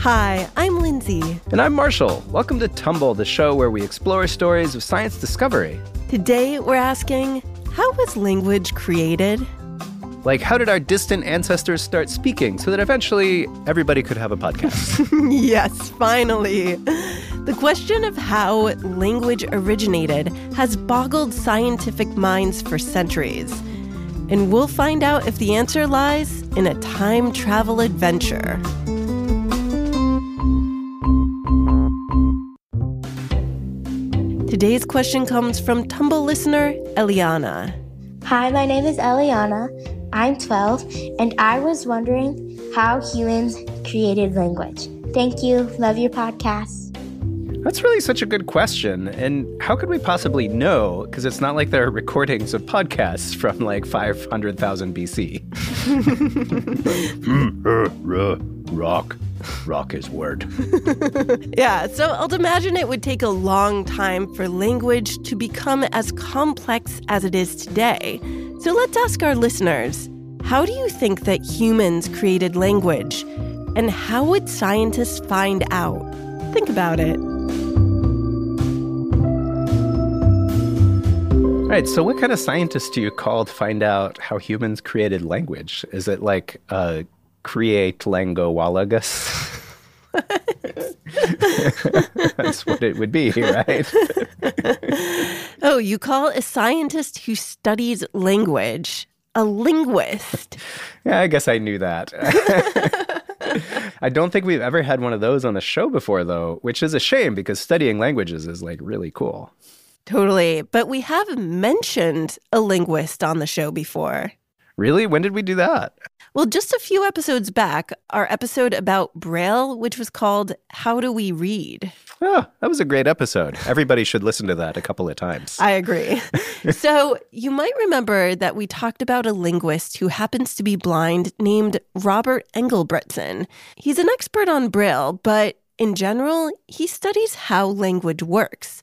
Hi, I'm Lindsay. And I'm Marshall. Welcome to Tumble, the show where we explore stories of science discovery. Today, we're asking how was language created? Like, how did our distant ancestors start speaking so that eventually everybody could have a podcast? yes, finally. The question of how language originated has boggled scientific minds for centuries. And we'll find out if the answer lies in a time travel adventure. Today's question comes from Tumble listener Elliana. Hi, my name is Elliana. I'm 12, and I was wondering how humans created language. Thank you. Love your podcast. That's really such a good question. And how could we possibly know? Because it's not like there are recordings of podcasts from like 500,000 BC. Hmm, uh, rock. Rock is word. yeah, so I'd imagine it would take a long time for language to become as complex as it is today. So let's ask our listeners how do you think that humans created language? And how would scientists find out? Think about it. All right, so what kind of scientists do you call to find out how humans created language? Is it like uh, create langowalagus? That's what it would be, right? oh, you call a scientist who studies language a linguist. Yeah, I guess I knew that. I don't think we've ever had one of those on the show before, though, which is a shame because studying languages is like really cool. Totally. But we have mentioned a linguist on the show before. Really? When did we do that? Well, just a few episodes back, our episode about Braille, which was called How Do We Read? Oh, that was a great episode. Everybody should listen to that a couple of times. I agree. so, you might remember that we talked about a linguist who happens to be blind named Robert Englebretson. He's an expert on Braille, but in general, he studies how language works.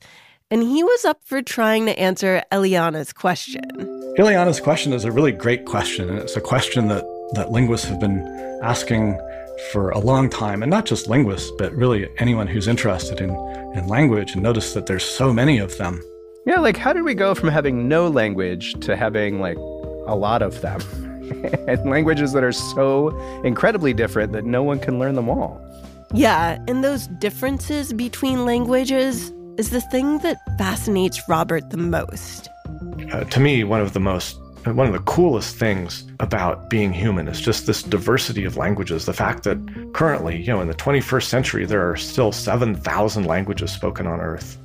And he was up for trying to answer Elliana's question. Elliana's question is a really great question, and it's a question that that linguists have been asking for a long time, and not just linguists, but really anyone who's interested in, in language, and notice that there's so many of them. Yeah, like how did we go from having no language to having like a lot of them? and languages that are so incredibly different that no one can learn them all. Yeah, and those differences between languages is the thing that fascinates Robert the most. Uh, to me, one of the most one of the coolest things about being human is just this diversity of languages. The fact that currently, you know, in the 21st century, there are still 7,000 languages spoken on Earth.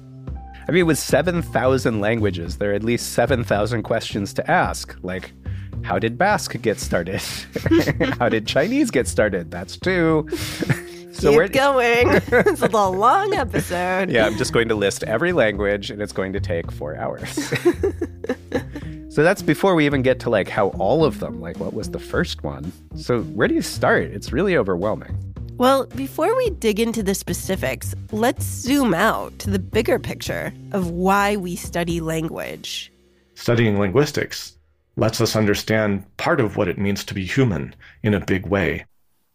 I mean, with 7,000 languages, there are at least 7,000 questions to ask. Like, how did Basque get started? how did Chinese get started? That's two. so Keep we're going. it's a long episode. Yeah, I'm just going to list every language, and it's going to take four hours. So that's before we even get to like how all of them, like what was the first one. So where do you start? It's really overwhelming. Well, before we dig into the specifics, let's zoom out to the bigger picture of why we study language. Studying linguistics lets us understand part of what it means to be human in a big way.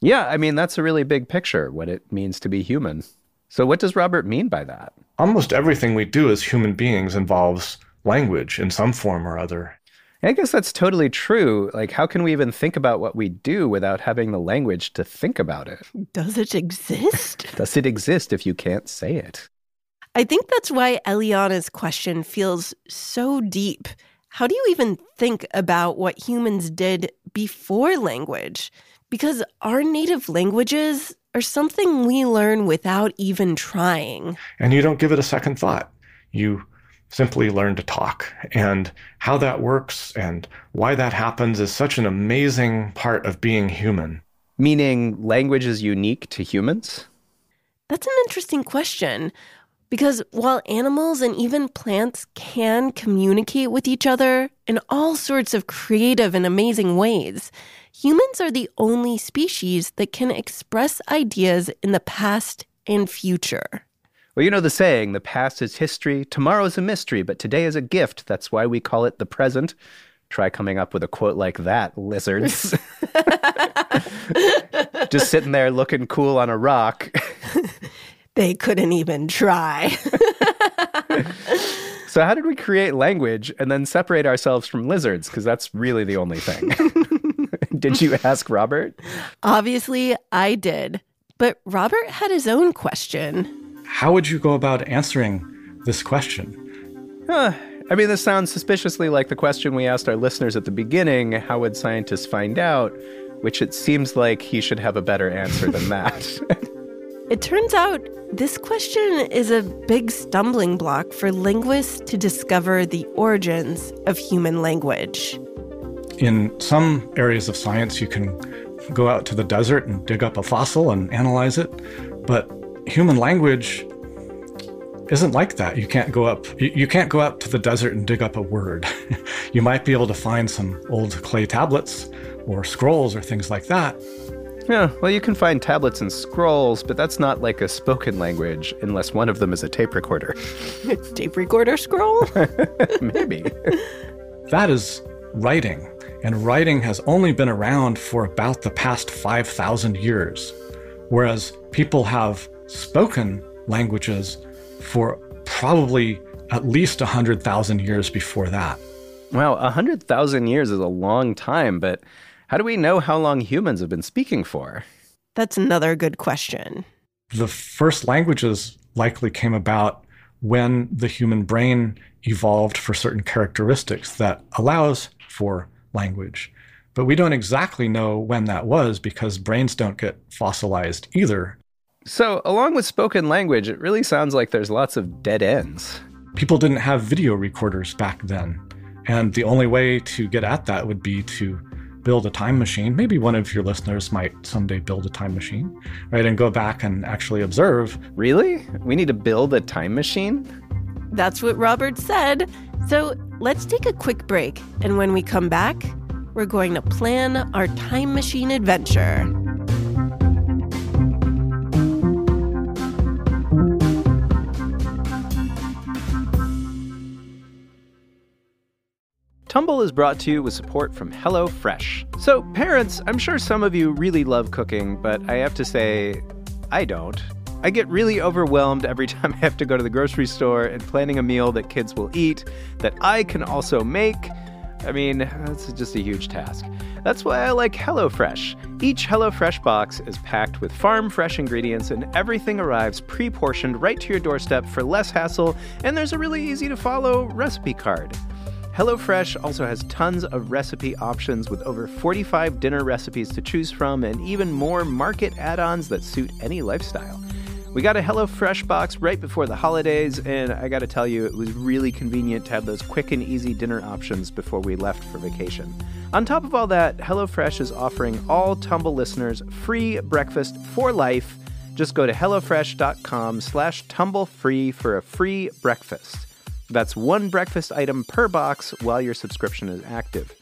Yeah, I mean, that's a really big picture, what it means to be human. So, what does Robert mean by that? Almost everything we do as human beings involves language in some form or other. I guess that's totally true. Like, how can we even think about what we do without having the language to think about it? Does it exist? Does it exist if you can't say it? I think that's why Elliana's question feels so deep. How do you even think about what humans did before language? Because our native languages are something we learn without even trying. And you don't give it a second thought. You simply learn to talk. And how that works and why that happens is such an amazing part of being human. Meaning language is unique to humans? That's an interesting question. Because while animals and even plants can communicate with each other in all sorts of creative and amazing ways, humans are the only species that can express ideas in the past and future. Well, you know the saying, the past is history, tomorrow is a mystery, but today is a gift. That's why we call it the present. Try coming up with a quote like that, lizards. Just sitting there looking cool on a rock. They couldn't even try. so, how did we create language and then separate ourselves from lizards? Because that's really the only thing. Did you ask Robert? Obviously, I did. But Robert had his own question. How would you go about answering this question? Huh. I mean, this sounds suspiciously like the question we asked our listeners at the beginning how would scientists find out? Which it seems like he should have a better answer than that. It turns out this question is a big stumbling block for linguists to discover the origins of human language. In some areas of science, you can go out to the desert and dig up a fossil and analyze it, but human language isn't like that. You can't go up you, can't go out to the desert and dig up a word. you might be able to find some old clay tablets or scrolls or things like that, yeah, well, you can find tablets and scrolls, but that's not like a spoken language unless one of them is a tape recorder. tape recorder scroll? Maybe. that is writing, and writing has only been around for about the past 5,000 years, whereas people have spoken languages for probably at least 100,000 years before that. Wow, 100,000 years is a long time, but how do we know how long humans have been speaking for? That's another good question. The first languages likely came about when the human brain evolved for certain characteristics that allows for language. But we don't exactly know when that was because brains don't get fossilized either. So, along with spoken language, it really sounds like there's lots of dead ends. People didn't have video recorders back then. And the only way to get at that would be to build a time machine. Maybe one of your listeners might someday build a time machine, right? And go back and actually observe. Really? We need to build a time machine? That's what Robert said. So let's take a quick break. And when we come back, we're going to plan our time machine adventure. Tumble is brought to you with support from HelloFresh. So, parents, I'm sure some of you really love cooking, but I have to say, I don't. I get really overwhelmed every time I have to go to the grocery store and planning a meal that kids will eat that I can also make. I mean, it's just a huge task. That's why I like HelloFresh. Each HelloFresh box is packed with farm fresh ingredients and everything arrives pre portioned right to your doorstep for less hassle, and there's a really easy to follow recipe card. HelloFresh also has tons of recipe options with over 45 dinner recipes to choose from and even more market add ons that suit any lifestyle. We got a HelloFresh box right before the holidays, and I gotta tell you, it was really convenient to have those quick and easy dinner options before we left for vacation. On top of all that, HelloFresh is offering all Tumble listeners free breakfast for life. Just go to HelloFresh.com slash tumblefree for a free breakfast. That's one breakfast item per box while your subscription is active.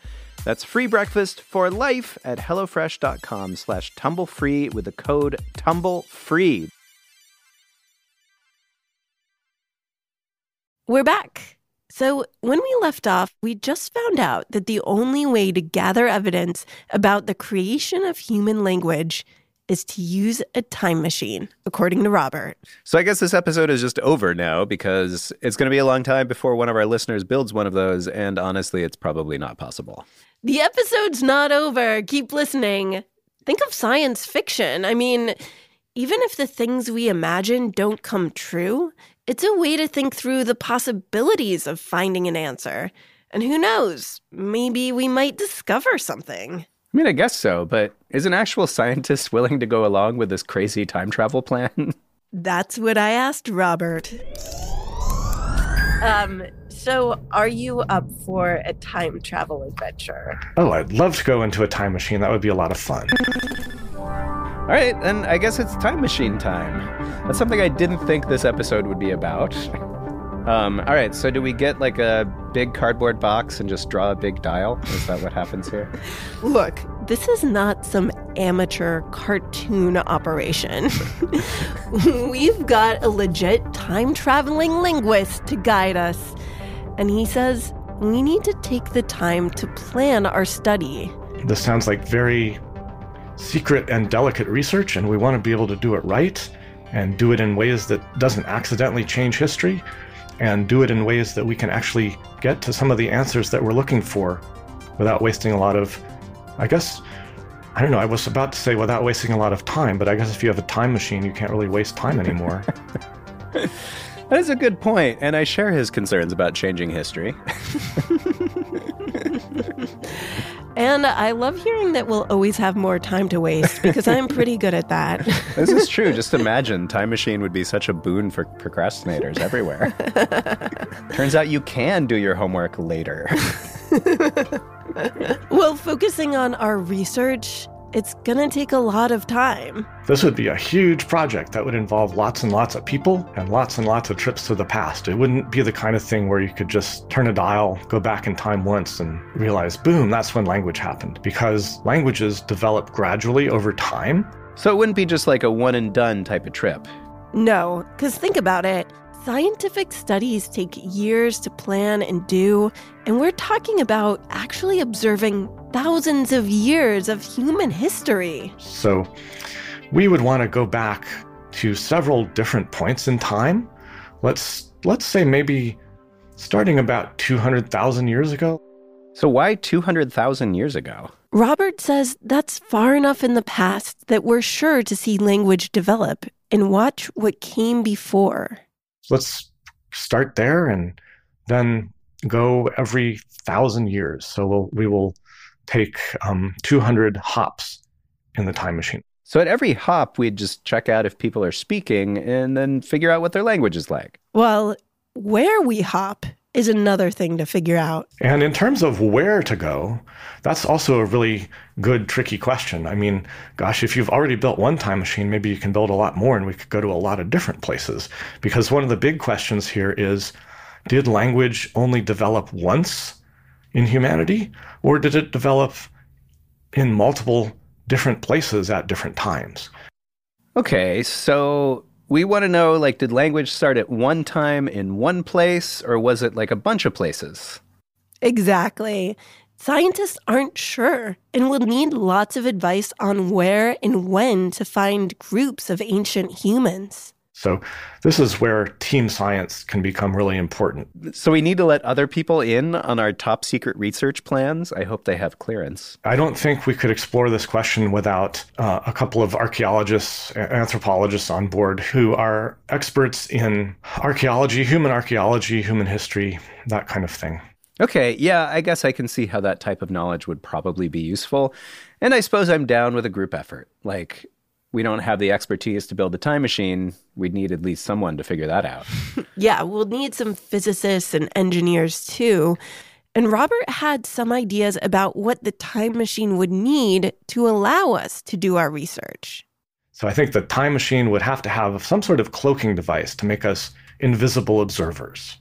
That's free breakfast for life at HelloFresh.com slash tumblefree with the code TUMBLEFREE. We're back. So, when we left off, we just found out that the only way to gather evidence about the creation of human language is to use a time machine, according to Robert. So I guess this episode is just over now because it's going to be a long time before one of our listeners builds one of those. And honestly, it's probably not possible. The episode's not over. Keep listening. Think of science fiction. I mean, even if the things we imagine don't come true, it's a way to think through the possibilities of finding an answer. And who knows, maybe we might discover something. I mean, I guess so, but is an actual scientist willing to go along with this crazy time travel plan? That's what I asked Robert. Um, so are you up for a time travel adventure? Oh, I'd love to go into a time machine. That would be a lot of fun. All right, then I guess it's time machine time. That's something I didn't think this episode would be about. Um, all right, so do we get like a big cardboard box and just draw a big dial? Is that what happens here? Look, this is not some amateur cartoon operation. We've got a legit time traveling linguist to guide us. And he says we need to take the time to plan our study. This sounds like very secret and delicate research, and we want to be able to do it right and do it in ways that doesn't accidentally change history and do it in ways that we can actually get to some of the answers that we're looking for without wasting a lot of, I guess, I don't know, I was about to say without wasting a lot of time, but I guess if you have a time machine, you can't really waste time anymore. That is a good point, and I share his concerns about changing history. And I love hearing that we'll always have more time to waste because I'm pretty good at that. this is true. Just imagine Time Machine would be such a boon for procrastinators everywhere. Turns out you can do your homework later. well, focusing on our research it's going to take a lot of time. This would be a huge project that would involve lots and lots of people and lots and lots of trips to the past. It wouldn't be the kind of thing where you could just turn a dial, go back in time once, and realize, boom, that's when language happened. Because languages develop gradually over time. So it wouldn't be just like a one and done type of trip. No, because think about it. Scientific studies take years to plan and do, and we're talking about actually observing thousands of years of human history. So we would want to go back to several different points in time. Let's let's say maybe starting about 200,000 years ago. So why 200,000 years ago? Robert says that's far enough in the past that we're sure to see language develop and watch what came before let's start there and then go every thousand years. So we'll, we will take um, 200 hops in the time machine. So at every hop, we'd just check out if people are speaking and then figure out what their language is like. Well, where we hop is another thing to figure out. And in terms of where to go, that's also a really good, tricky question. I mean, gosh, if you've already built one time machine, maybe you can build a lot more and we could go to a lot of different places. Because one of the big questions here is did language only develop once in humanity, or did it develop in multiple different places at different times? Okay, so we want to know like did language start at one time in one place or was it like a bunch of places? Exactly. Scientists aren't sure and will need lots of advice on where and when to find groups of ancient humans so this is where team science can become really important. So we need to let other people in on our top secret research plans. I hope they have clearance. I don't think we could explore this question without uh, a couple of archaeologists, anthropologists on board who are experts in archaeology, human archaeology, human history, that kind of thing. Okay, yeah, I guess I can see how that type of knowledge would probably be useful. And I suppose I'm down with a group effort. Like, we don't have the expertise to build a time machine, we'd need at least someone to figure that out. yeah, we'll need some physicists and engineers too. And Robert had some ideas about what the time machine would need to allow us to do our research. So I think the time machine would have to have some sort of cloaking device to make us invisible observers.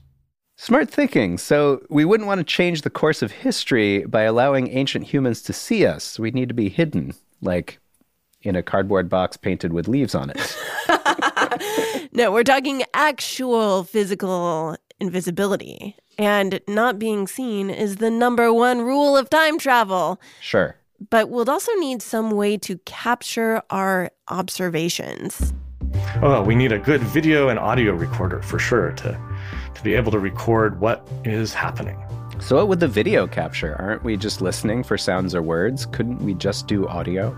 Smart thinking. So we wouldn't want to change the course of history by allowing ancient humans to see us. We'd need to be hidden, like in a cardboard box painted with leaves on it. no, we're talking actual physical invisibility. And not being seen is the number one rule of time travel. Sure. But we'll also need some way to capture our observations. Oh, we need a good video and audio recorder for sure to, to be able to record what is happening. So, what would the video capture? Aren't we just listening for sounds or words? Couldn't we just do audio?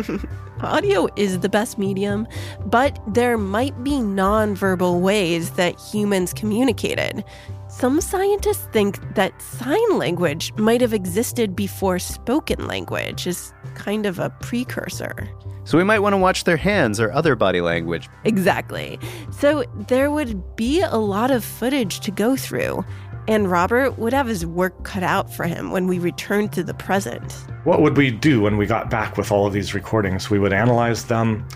audio is the best medium, but there might be nonverbal ways that humans communicated. Some scientists think that sign language might have existed before spoken language as kind of a precursor. So we might want to watch their hands or other body language. Exactly. So there would be a lot of footage to go through. And Robert would have his work cut out for him when we returned to the present. What would we do when we got back with all of these recordings? We would analyze them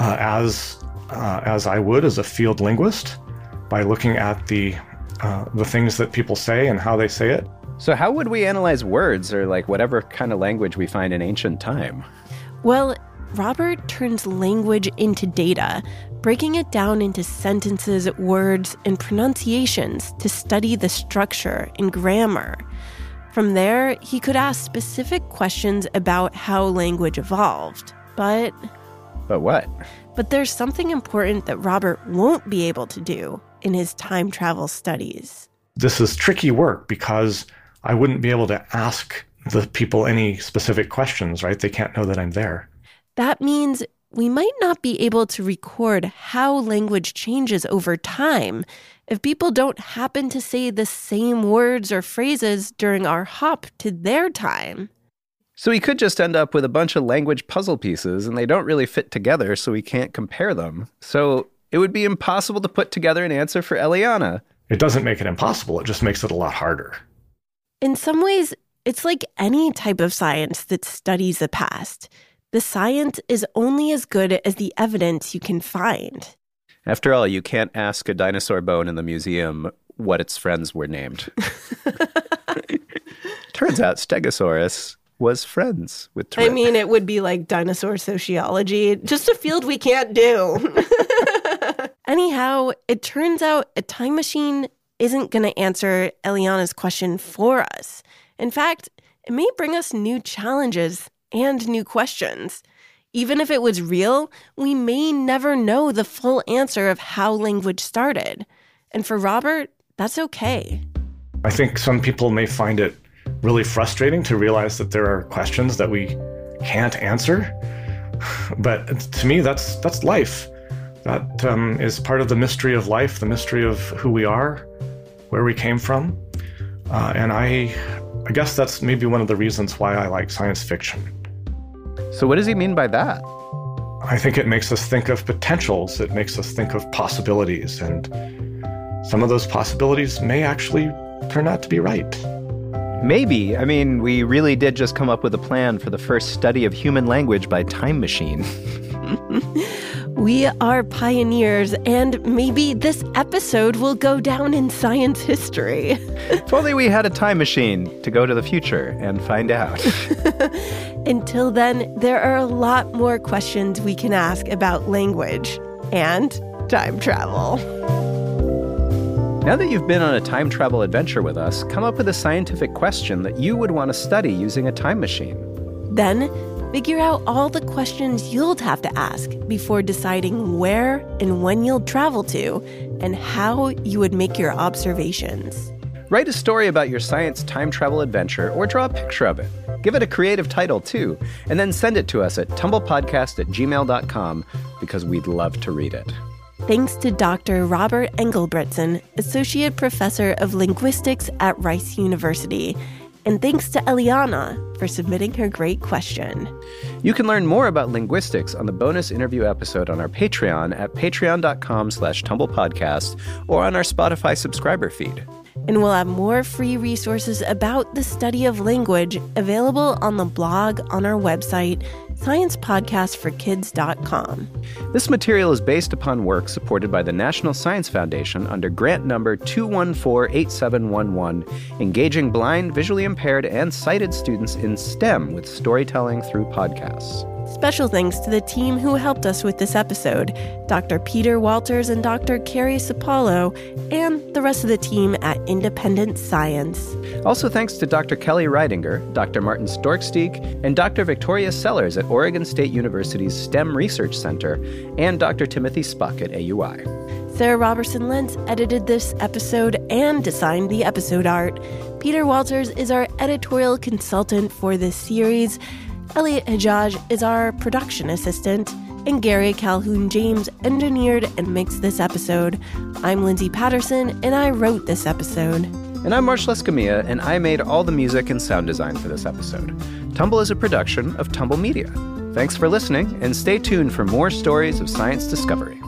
uh, as uh, as I would as a field linguist by looking at the uh, the things that people say and how they say it. So how would we analyze words or like whatever kind of language we find in ancient time? Well, Robert turns language into data, breaking it down into sentences, words, and pronunciations to study the structure and grammar. From there, he could ask specific questions about how language evolved. But. But what? But there's something important that Robert won't be able to do in his time travel studies. This is tricky work because I wouldn't be able to ask the people any specific questions, right? They can't know that I'm there. That means we might not be able to record how language changes over time if people don't happen to say the same words or phrases during our hop to their time. So we could just end up with a bunch of language puzzle pieces and they don't really fit together, so we can't compare them. So it would be impossible to put together an answer for Elliana. It doesn't make it impossible, it just makes it a lot harder. In some ways, it's like any type of science that studies the past. The science is only as good as the evidence you can find. After all, you can't ask a dinosaur bone in the museum what its friends were named. Turns out Stegosaurus was friends with. I mean, it would be like dinosaur sociology, just a field we can't do. Anyhow, it turns out a time machine isn't going to answer Elliana's question for us. In fact, it may bring us new challenges and new questions. Even if it was real, we may never know the full answer of how language started. And for Robert, that's okay. I think some people may find it really frustrating to realize that there are questions that we can't answer. But to me, that's that's life. That um, is part of the mystery of life, the mystery of who we are, where we came from, uh, and I, I guess that's maybe one of the reasons why I like science fiction. So, what does he mean by that? I think it makes us think of potentials, it makes us think of possibilities, and some of those possibilities may actually turn out to be right. Maybe. I mean, we really did just come up with a plan for the first study of human language by time machine. we are pioneers, and maybe this episode will go down in science history. if only we had a time machine to go to the future and find out. Until then, there are a lot more questions we can ask about language and time travel. Now that you've been on a time travel adventure with us, come up with a scientific question that you would want to study using a time machine. Then, figure out all the questions you'll have to ask before deciding where and when you'll travel to and how you would make your observations. Write a story about your science time travel adventure or draw a picture of it. Give it a creative title too, and then send it to us at tumblepodcast at gmail.com because we'd love to read it. Thanks to Dr. Robert Englebretson, Associate Professor of Linguistics at Rice University. And thanks to Elliana for submitting her great question. You can learn more about linguistics on the bonus interview episode on our Patreon at patreon.com slash tumblepodcast or on our Spotify subscriber feed and we'll have more free resources about the study of language available on the blog on our website, sciencepodcastforkids.com. This material is based upon work supported by the National Science Foundation under grant number 2148711, engaging blind, visually impaired, and sighted students in STEM with storytelling through podcasts. Special thanks to the team who helped us with this episode Dr. Peter Walters and Dr. Carrie Sapalo, and the rest of the team at Independent Science. Also, thanks to Dr. Kelly Riedinger, Dr. Martin Storksdieck, and Dr. Victoria Sellers at Oregon State University's STEM Research Center, and Dr. Timothy Spuck at AUI. Sarah Robertson Lentz edited this episode and designed the episode art. Peter Walters is our editorial consultant for this series. Elliot Hajjaj is our production assistant, and Gary Calhoun James engineered and mixed this episode. I'm Lindsay Patterson, and I wrote this episode. And I'm Marsh Escamilla, and I made all the music and sound design for this episode. Tumble is a production of Tumble Media. Thanks for listening, and stay tuned for more stories of science discovery.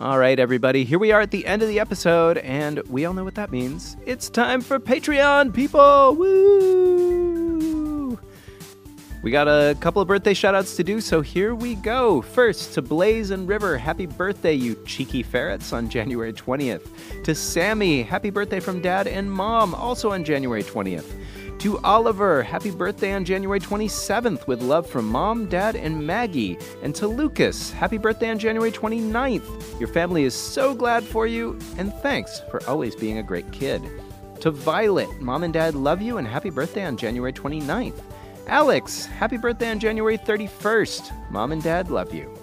All right, everybody, here we are at the end of the episode, and we all know what that means. It's time for Patreon, people! Woo! We got a couple of birthday shoutouts to do, so here we go. First, to Blaze and River, happy birthday, you cheeky ferrets, on January 20th. To Sammy, happy birthday from Dad and Mom, also on January 20th. To Oliver, happy birthday on January 27th with love from mom, dad, and Maggie. And to Lucas, happy birthday on January 29th. Your family is so glad for you, and thanks for always being a great kid. To Violet, mom and dad love you, and happy birthday on January 29th. Alex, happy birthday on January 31st. Mom and dad love you.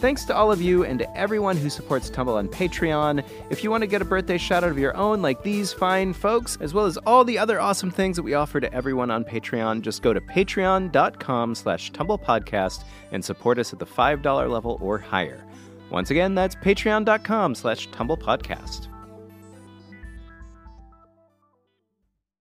Thanks to all of you and to everyone who supports Tumble on Patreon. If you want to get a birthday shout out of your own, like these fine folks, as well as all the other awesome things that we offer to everyone on Patreon, just go to patreon.com slash tumblepodcast and support us at the $5 level or higher. Once again, that's patreon.com slash tumblepodcast.